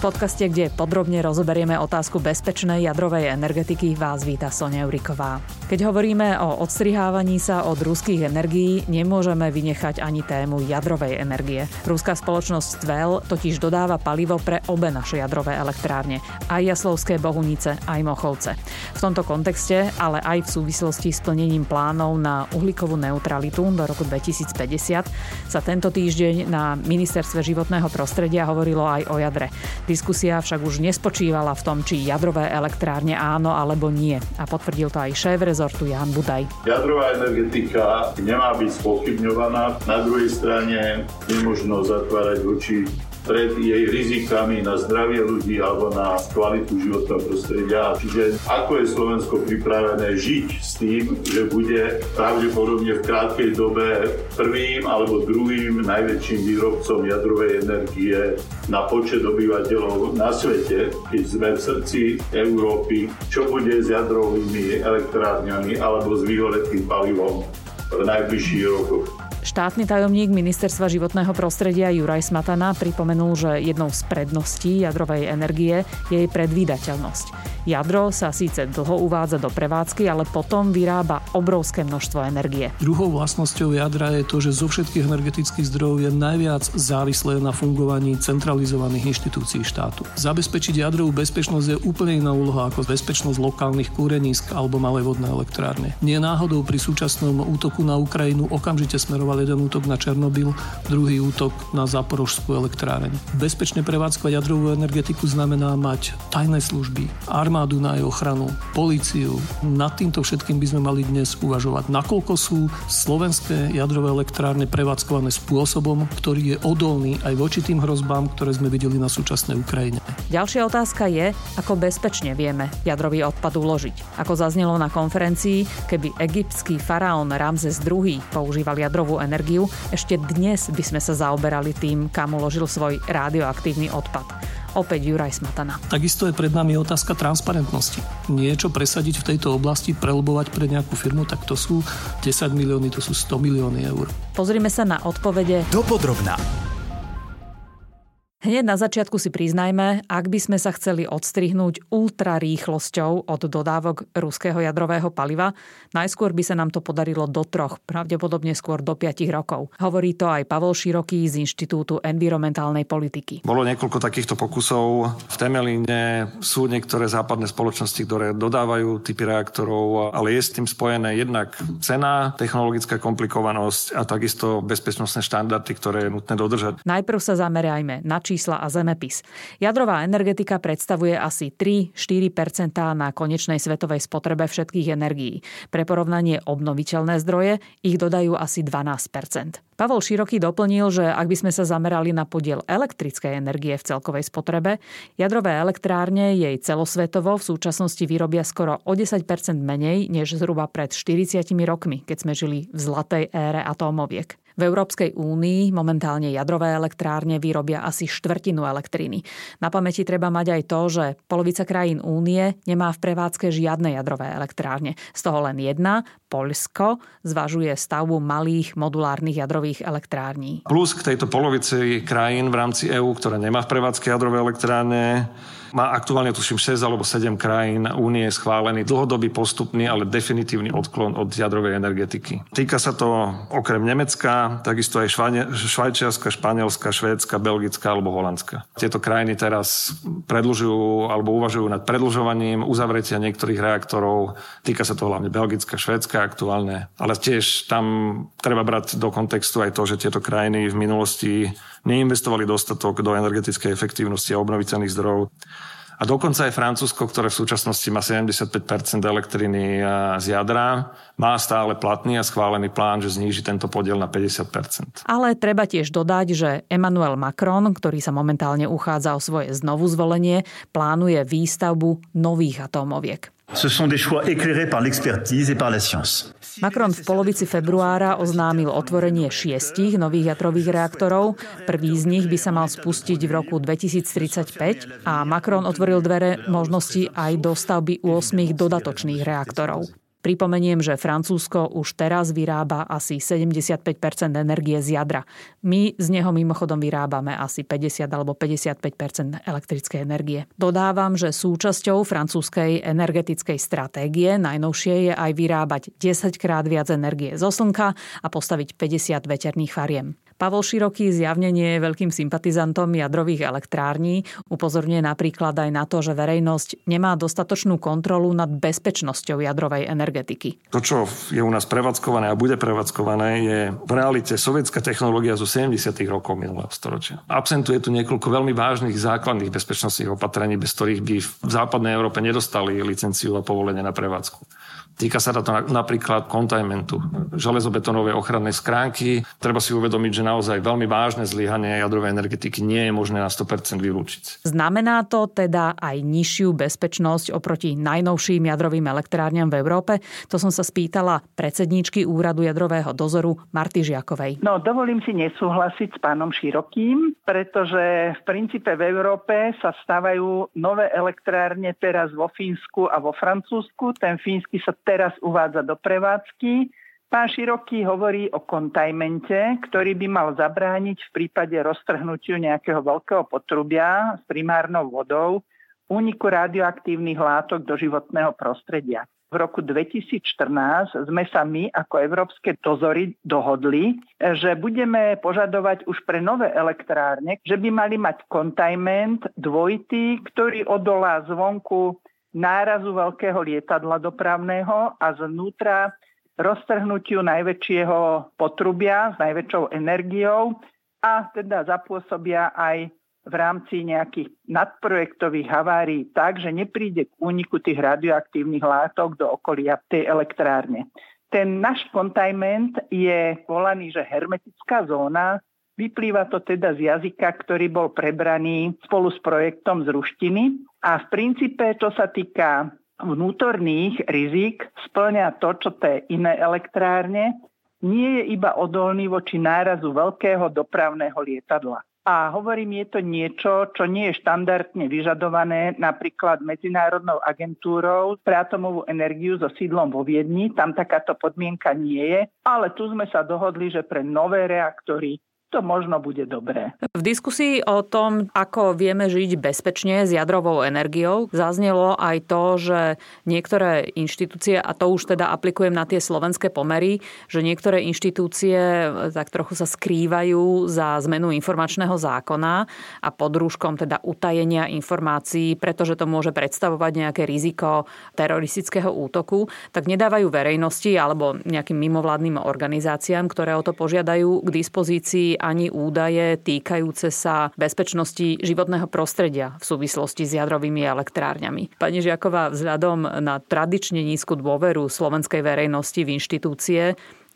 podcaste, kde podrobne rozoberieme otázku bezpečnej jadrovej energetiky, vás víta Sonia Euriková. Keď hovoríme o odstrihávaní sa od ruských energií, nemôžeme vynechať ani tému jadrovej energie. Ruská spoločnosť Tvel totiž dodáva palivo pre obe naše jadrové elektrárne, aj Jaslovské Bohunice, aj Mochovce. V tomto kontexte, ale aj v súvislosti s plnením plánov na uhlíkovú neutralitu do roku 2050 sa tento týždeň na Ministerstve životného prostredia hovorilo aj o jadre. Diskusia však už nespočívala v tom, či jadrové elektrárne áno alebo nie. A potvrdil to aj šéf rezortu Jan Budaj. Jadrová energetika nemá byť spochybňovaná. Na druhej strane nemožno zatvárať oči pred jej rizikami na zdravie ľudí alebo na kvalitu životného prostredia. Čiže ako je Slovensko pripravené žiť s tým, že bude pravdepodobne v krátkej dobe prvým alebo druhým najväčším výrobcom jadrovej energie na počet obyvateľov na svete, keď sme v srdci Európy, čo bude s jadrovými elektrárňami alebo s vyhoretým palivom v najbližších rokoch. Štátny tajomník Ministerstva životného prostredia Juraj Smatana pripomenul, že jednou z predností jadrovej energie je jej predvídateľnosť. Jadro sa síce dlho uvádza do prevádzky, ale potom vyrába obrovské množstvo energie. Druhou vlastnosťou jadra je to, že zo všetkých energetických zdrojov je najviac závislé na fungovaní centralizovaných inštitúcií štátu. Zabezpečiť jadrovú bezpečnosť je úplne iná úloha ako bezpečnosť lokálnych kúrenísk alebo malé vodné elektrárne. Nie náhodou pri súčasnom útoku na Ukrajinu okamžite smeroval jeden útok na Černobyl, druhý útok na Zaporožskú elektráreň. Bezpečne prevádzkovať jadrovú energetiku znamená mať tajné služby, armádu na jej ochranu, políciu. Nad týmto všetkým by sme mali dnes uvažovať. Nakoľko sú slovenské jadrové elektrárne prevádzkované spôsobom, ktorý je odolný aj voči tým hrozbám, ktoré sme videli na súčasnej Ukrajine. Ďalšia otázka je, ako bezpečne vieme jadrový odpad uložiť. Ako zaznelo na konferencii, keby egyptský faraón Ramzes II používal jadrovú energiu, ešte dnes by sme sa zaoberali tým, kam uložil svoj radioaktívny odpad. Opäť Juraj Smatana. Takisto je pred nami otázka transparentnosti. Niečo presadiť v tejto oblasti, prelobovať pre nejakú firmu, tak to sú 10 milióny, to sú 100 milióny eur. Pozrime sa na odpovede. Dopodrobná. Hneď na začiatku si priznajme, ak by sme sa chceli odstrihnúť ultrarýchlosťou od dodávok ruského jadrového paliva, najskôr by sa nám to podarilo do troch, pravdepodobne skôr do 5 rokov. Hovorí to aj Pavol Široký z Inštitútu environmentálnej politiky. Bolo niekoľko takýchto pokusov. V Temelíne sú niektoré západné spoločnosti, ktoré dodávajú typy reaktorov, ale je s tým spojené jednak cena, technologická komplikovanosť a takisto bezpečnostné štandardy, ktoré je nutné dodržať. Najprv sa zamerajme na čísla a zemepis. Jadrová energetika predstavuje asi 3-4% na konečnej svetovej spotrebe všetkých energií. Pre porovnanie obnoviteľné zdroje ich dodajú asi 12% Pavol Široký doplnil, že ak by sme sa zamerali na podiel elektrickej energie v celkovej spotrebe, jadrové elektrárne jej celosvetovo v súčasnosti vyrobia skoro o 10% menej než zhruba pred 40 rokmi, keď sme žili v zlatej ére atómoviek. V Európskej únii momentálne jadrové elektrárne vyrobia asi štvrtinu elektriny. Na pamäti treba mať aj to, že polovica krajín únie nemá v prevádzke žiadne jadrové elektrárne. Z toho len jedna, Poľsko, zvažuje stavbu malých modulárnych jadrových elektrární. Plus k tejto polovici krajín v rámci EÚ, ktoré nemá v prevádzke jadrové elektrárne, má aktuálne tuším 6 alebo 7 krajín únie schválený dlhodobý postupný, ale definitívny odklon od jadrovej energetiky. Týka sa to okrem Nemecka, takisto aj Švajčiarska, Španielska, Švédska, Belgická alebo Holandska. Tieto krajiny teraz predlžujú alebo uvažujú nad predlžovaním uzavretia niektorých reaktorov. Týka sa to hlavne Belgická, Švédska aktuálne. Ale tiež tam treba brať do kontextu aj to, že tieto krajiny v minulosti neinvestovali dostatok do energetickej efektívnosti a obnoviteľných zdrojov. A dokonca aj Francúzsko, ktoré v súčasnosti má 75% elektriny z jadra, má stále platný a schválený plán, že zníži tento podiel na 50% Ale treba tiež dodať, že Emmanuel Macron, ktorý sa momentálne uchádza o svoje znovu zvolenie, plánuje výstavbu nových atómoviek. Ce sont des choix éclairés par l'expertise et par la science. Macron v polovici februára oznámil otvorenie šiestich nových jadrových reaktorov. Prvý z nich by sa mal spustiť v roku 2035 a Macron otvoril dvere možnosti aj do stavby 8 dodatočných reaktorov. Pripomeniem, že Francúzsko už teraz vyrába asi 75% energie z jadra. My z neho mimochodom vyrábame asi 50 alebo 55% elektrickej energie. Dodávam, že súčasťou francúzskej energetickej stratégie najnovšie je aj vyrábať 10 krát viac energie zo slnka a postaviť 50 veterných fariem. Pavol Široký zjavne nie je veľkým sympatizantom jadrových elektrární. Upozorňuje napríklad aj na to, že verejnosť nemá dostatočnú kontrolu nad bezpečnosťou jadrovej energetiky. To, čo je u nás prevádzkované a bude prevádzkované, je v realite sovietská technológia zo 70. rokov minulého storočia. Absentuje tu niekoľko veľmi vážnych základných bezpečnostných opatrení, bez ktorých by v západnej Európe nedostali licenciu a povolenie na prevádzku. Týka sa to napríklad kontajmentu, železobetonové ochranné schránky. Treba si uvedomiť, že naozaj veľmi vážne zlyhanie jadrovej energetiky nie je možné na 100% vylúčiť. Znamená to teda aj nižšiu bezpečnosť oproti najnovším jadrovým elektrárňam v Európe? To som sa spýtala predsedníčky Úradu jadrového dozoru Marty Žiakovej. No, dovolím si nesúhlasiť s pánom Širokým, pretože v princípe v Európe sa stávajú nové elektrárne teraz vo Fínsku a vo Francúzsku. Ten fínsky sa teraz uvádza do prevádzky. Pán Široký hovorí o kontajmente, ktorý by mal zabrániť v prípade roztrhnutiu nejakého veľkého potrubia s primárnou vodou úniku radioaktívnych látok do životného prostredia. V roku 2014 sme sa my ako európske dozory dohodli, že budeme požadovať už pre nové elektrárne, že by mali mať kontajment dvojitý, ktorý odolá zvonku nárazu veľkého lietadla dopravného a znútra roztrhnutiu najväčšieho potrubia s najväčšou energiou a teda zapôsobia aj v rámci nejakých nadprojektových havárií tak, že nepríde k úniku tých radioaktívnych látok do okolia tej elektrárne. Ten náš kontajment je volaný, že hermetická zóna. Vyplýva to teda z jazyka, ktorý bol prebraný spolu s projektom z ruštiny a v princípe to sa týka vnútorných rizik, splňa to, čo tie iné elektrárne, nie je iba odolný voči nárazu veľkého dopravného lietadla. A hovorím, je to niečo, čo nie je štandardne vyžadované napríklad Medzinárodnou agentúrou pre atomovú energiu so sídlom vo Viedni. Tam takáto podmienka nie je, ale tu sme sa dohodli, že pre nové reaktory to možno bude dobré. V diskusii o tom, ako vieme žiť bezpečne s jadrovou energiou, zaznelo aj to, že niektoré inštitúcie, a to už teda aplikujem na tie slovenské pomery, že niektoré inštitúcie tak trochu sa skrývajú za zmenu informačného zákona a pod rúškom teda utajenia informácií, pretože to môže predstavovať nejaké riziko teroristického útoku, tak nedávajú verejnosti alebo nejakým mimovládnym organizáciám, ktoré o to požiadajú k dispozícii ani údaje týkajúce sa bezpečnosti životného prostredia v súvislosti s jadrovými elektrárňami. Pani Žiaková, vzhľadom na tradične nízku dôveru slovenskej verejnosti v inštitúcie,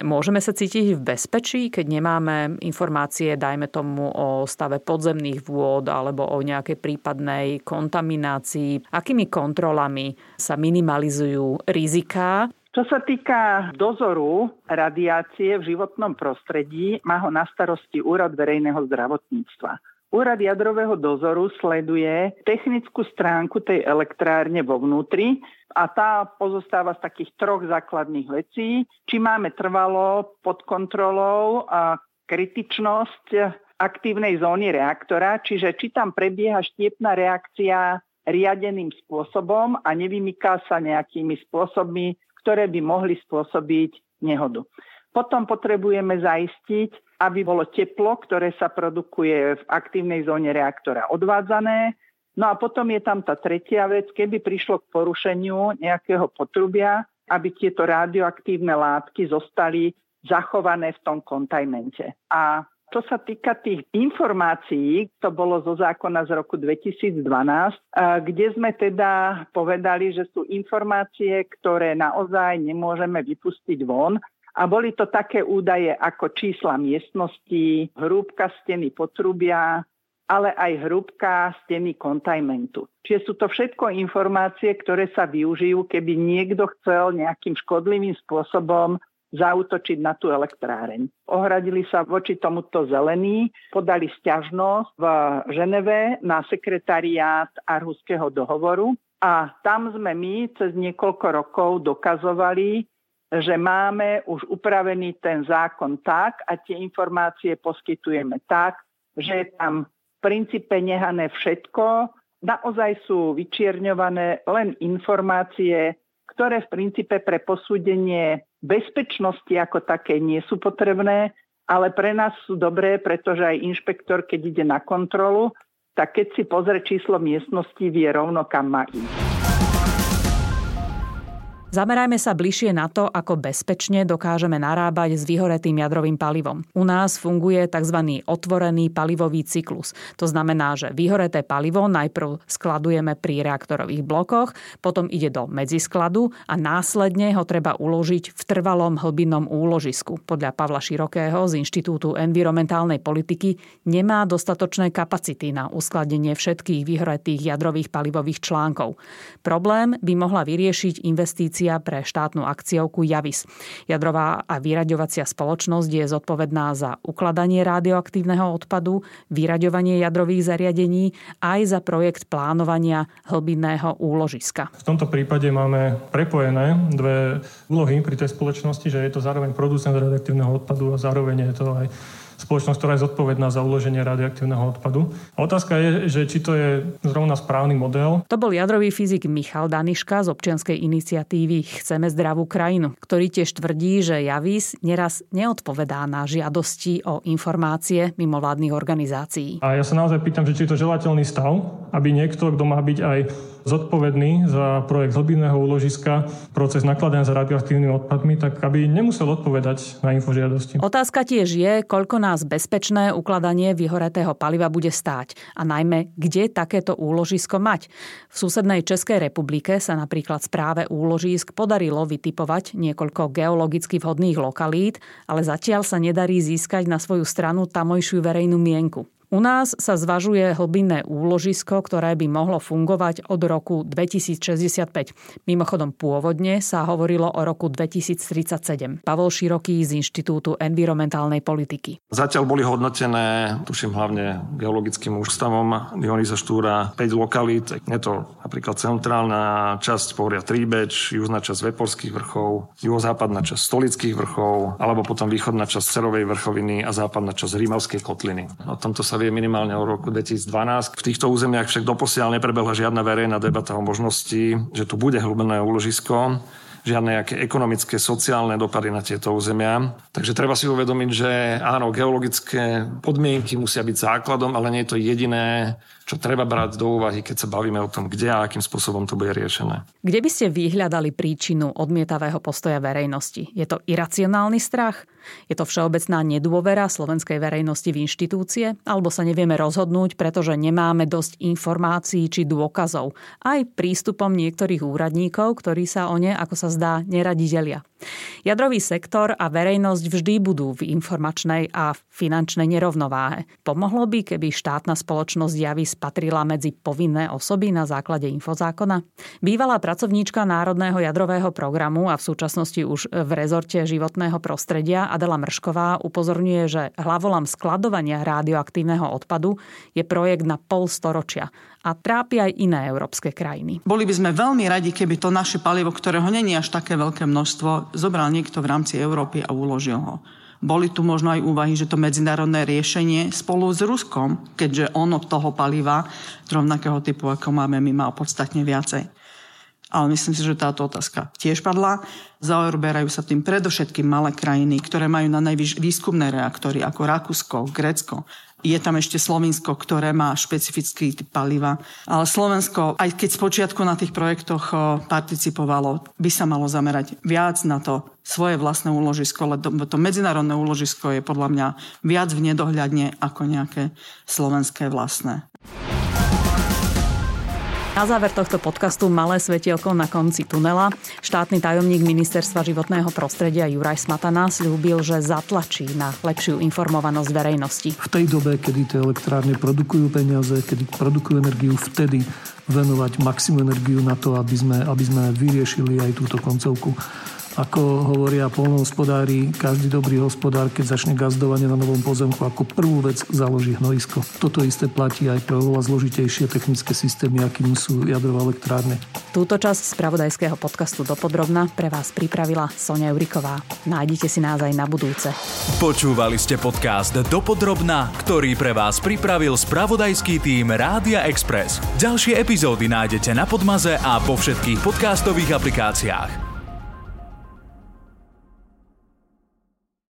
Môžeme sa cítiť v bezpečí, keď nemáme informácie, dajme tomu, o stave podzemných vôd alebo o nejakej prípadnej kontaminácii? Akými kontrolami sa minimalizujú riziká čo sa týka dozoru radiácie v životnom prostredí, má ho na starosti Úrad verejného zdravotníctva. Úrad jadrového dozoru sleduje technickú stránku tej elektrárne vo vnútri a tá pozostáva z takých troch základných vecí. Či máme trvalo pod kontrolou a kritičnosť aktívnej zóny reaktora, čiže či tam prebieha štiepná reakcia riadeným spôsobom a nevymyká sa nejakými spôsobmi, ktoré by mohli spôsobiť nehodu. Potom potrebujeme zaistiť, aby bolo teplo, ktoré sa produkuje v aktívnej zóne reaktora odvádzané. No a potom je tam tá tretia vec, keby prišlo k porušeniu nejakého potrubia, aby tieto radioaktívne látky zostali zachované v tom kontajmente. A čo sa týka tých informácií, to bolo zo zákona z roku 2012, kde sme teda povedali, že sú informácie, ktoré naozaj nemôžeme vypustiť von, a boli to také údaje ako čísla miestnosti, hrúbka steny potrubia, ale aj hrúbka steny kontajmentu. Čiže sú to všetko informácie, ktoré sa využijú, keby niekto chcel nejakým škodlivým spôsobom zautočiť na tú elektráreň. Ohradili sa voči tomuto zelení, podali stiažnosť v Ženeve na sekretariát Arhuského dohovoru A tam sme my cez niekoľko rokov dokazovali, že máme už upravený ten zákon tak a tie informácie poskytujeme tak, že je tam v princípe nehané všetko, naozaj sú vyčierňované len informácie, ktoré v princípe pre posúdenie bezpečnosti ako také nie sú potrebné, ale pre nás sú dobré, pretože aj inšpektor, keď ide na kontrolu, tak keď si pozrie číslo miestnosti, vie rovno, kam má ísť. Zamerajme sa bližšie na to, ako bezpečne dokážeme narábať s vyhoretým jadrovým palivom. U nás funguje tzv. otvorený palivový cyklus. To znamená, že vyhoreté palivo najprv skladujeme pri reaktorových blokoch, potom ide do medziskladu a následne ho treba uložiť v trvalom hlbinnom úložisku. Podľa Pavla Širokého z Inštitútu environmentálnej politiky nemá dostatočné kapacity na uskladenie všetkých vyhoretých jadrových palivových článkov. Problém by mohla vyriešiť investícia investícia pre štátnu akciovku Javis. Jadrová a vyraďovacia spoločnosť je zodpovedná za ukladanie radioaktívneho odpadu, vyraďovanie jadrových zariadení aj za projekt plánovania hlbinného úložiska. V tomto prípade máme prepojené dve úlohy pri tej spoločnosti, že je to zároveň producent radioaktívneho odpadu a zároveň je to aj spoločnosť, ktorá je zodpovedná za uloženie radioaktívneho odpadu. A otázka je, že či to je zrovna správny model. To bol jadrový fyzik Michal Daniška z občianskej iniciatívy Chceme zdravú krajinu, ktorý tiež tvrdí, že Javis neraz neodpovedá na žiadosti o informácie mimovládnych organizácií. A ja sa naozaj pýtam, že či je to želateľný stav, aby niekto, kto má byť aj zodpovedný za projekt hlbinného úložiska, proces nakladania za radioaktívnymi odpadmi, tak aby nemusel odpovedať na infožiadosti. Otázka tiež je, koľko nás bezpečné ukladanie vyhoretého paliva bude stáť a najmä, kde takéto úložisko mať. V susednej Českej republike sa napríklad správe úložisk podarilo vytipovať niekoľko geologicky vhodných lokalít, ale zatiaľ sa nedarí získať na svoju stranu tamojšiu verejnú mienku. U nás sa zvažuje hlbinné úložisko, ktoré by mohlo fungovať od roku 2065. Mimochodom pôvodne sa hovorilo o roku 2037. Pavol Široký z Inštitútu environmentálnej politiky. Zatiaľ boli hodnotené, tuším hlavne geologickým ústavom Dionýza Štúra, 5 lokalít. Je to napríklad centrálna časť Pohria Tríbeč, južná časť Veporských vrchov, juhozápadná časť Stolických vrchov, alebo potom východná časť Cerovej vrchoviny a západná časť Rímavskej kotliny. O tomto sa vie minimálne od roku 2012. V týchto územiach však doposiaľ neprebehla žiadna verejná debata o možnosti, že tu bude hlbené úložisko žiadne nejaké ekonomické, sociálne dopady na tieto územia. Takže treba si uvedomiť, že áno, geologické podmienky musia byť základom, ale nie je to jediné, čo treba brať do úvahy, keď sa bavíme o tom, kde a akým spôsobom to bude riešené. Kde by ste vyhľadali príčinu odmietavého postoja verejnosti? Je to iracionálny strach? Je to všeobecná nedôvera slovenskej verejnosti v inštitúcie? Alebo sa nevieme rozhodnúť, pretože nemáme dosť informácií či dôkazov? Aj prístupom niektorých úradníkov, ktorí sa o ne, ako sa zdá, neradi delia. Jadrový sektor a verejnosť vždy budú v informačnej a finančnej nerovnováhe. Pomohlo by, keby štátna spoločnosť javy spatrila medzi povinné osoby na základe infozákona? Bývalá pracovníčka Národného jadrového programu a v súčasnosti už v rezorte životného prostredia Adela Mršková upozorňuje, že hlavolam skladovania radioaktívneho odpadu je projekt na pol storočia a trápi aj iné európske krajiny. Boli by sme veľmi radi, keby to naše palivo, ktorého není až také veľké množstvo, zobral niekto v rámci Európy a uložil ho. Boli tu možno aj úvahy, že to medzinárodné riešenie spolu s Ruskom, keďže ono toho paliva rovnakého typu, ako máme my, má podstatne viacej. Ale myslím si, že táto otázka tiež padla. Zaoberajú sa tým predovšetkým malé krajiny, ktoré majú na najvyššie výskumné reaktory, ako Rakúsko, Grécko. Je tam ešte Slovinsko, ktoré má špecifický typ paliva. Ale Slovensko, aj keď spočiatku na tých projektoch participovalo, by sa malo zamerať viac na to svoje vlastné úložisko, lebo to medzinárodné úložisko je podľa mňa viac v nedohľadne ako nejaké slovenské vlastné. Na záver tohto podcastu malé svetielko na konci tunela. Štátny tajomník ministerstva životného prostredia Juraj Smatana slúbil, že zatlačí na lepšiu informovanosť verejnosti. V tej dobe, kedy tie elektrárne produkujú peniaze, kedy produkujú energiu, vtedy venovať maximum energiu na to, aby sme, aby sme vyriešili aj túto koncovku Ako hovoria polnohospodári, každý dobrý hospodár, keď začne gazdovanie na novom pozemku, ako prvú vec založí hnojisko. Toto isté platí aj pre oveľa zložitejšie technické systémy, akým sú jadrové elektrárne. Túto časť spravodajského podcastu Dopodrobna pre vás pripravila Sonia Juriková. Nájdite si nás aj na budúce. Počúvali ste podcast Dopodrobna, ktorý pre vás pripravil spravodajský tým Rádia Express. Ďalšie epizódy nájdete na Podmaze a po všetkých podcastových aplikáciách.